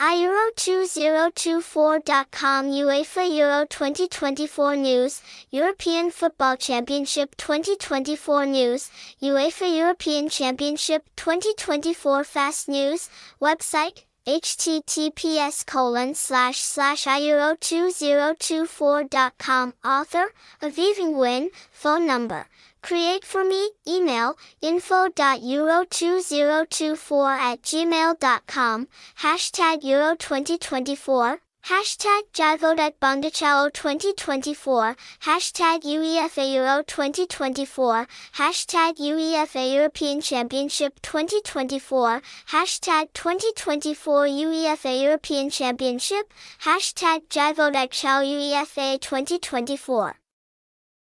iEuro2024.com UEFA Euro 2024 News, European Football Championship 2024 News, UEFA European Championship 2024 Fast News, website, https colon slash slash iEuro2024.com Author, Aviv Nguyễn, Phone number, Create for me, email, info.euro2024 at gmail.com, hashtag Euro 2024, hashtag GiaiVoDichBongDaChauAu 2024, hashtag UEFA Euro 2024, hashtag UEFA European Championship 2024, hashtag 2024 UEFA European Championship, hashtag GiaiVoDichChauAu UEFA 2024.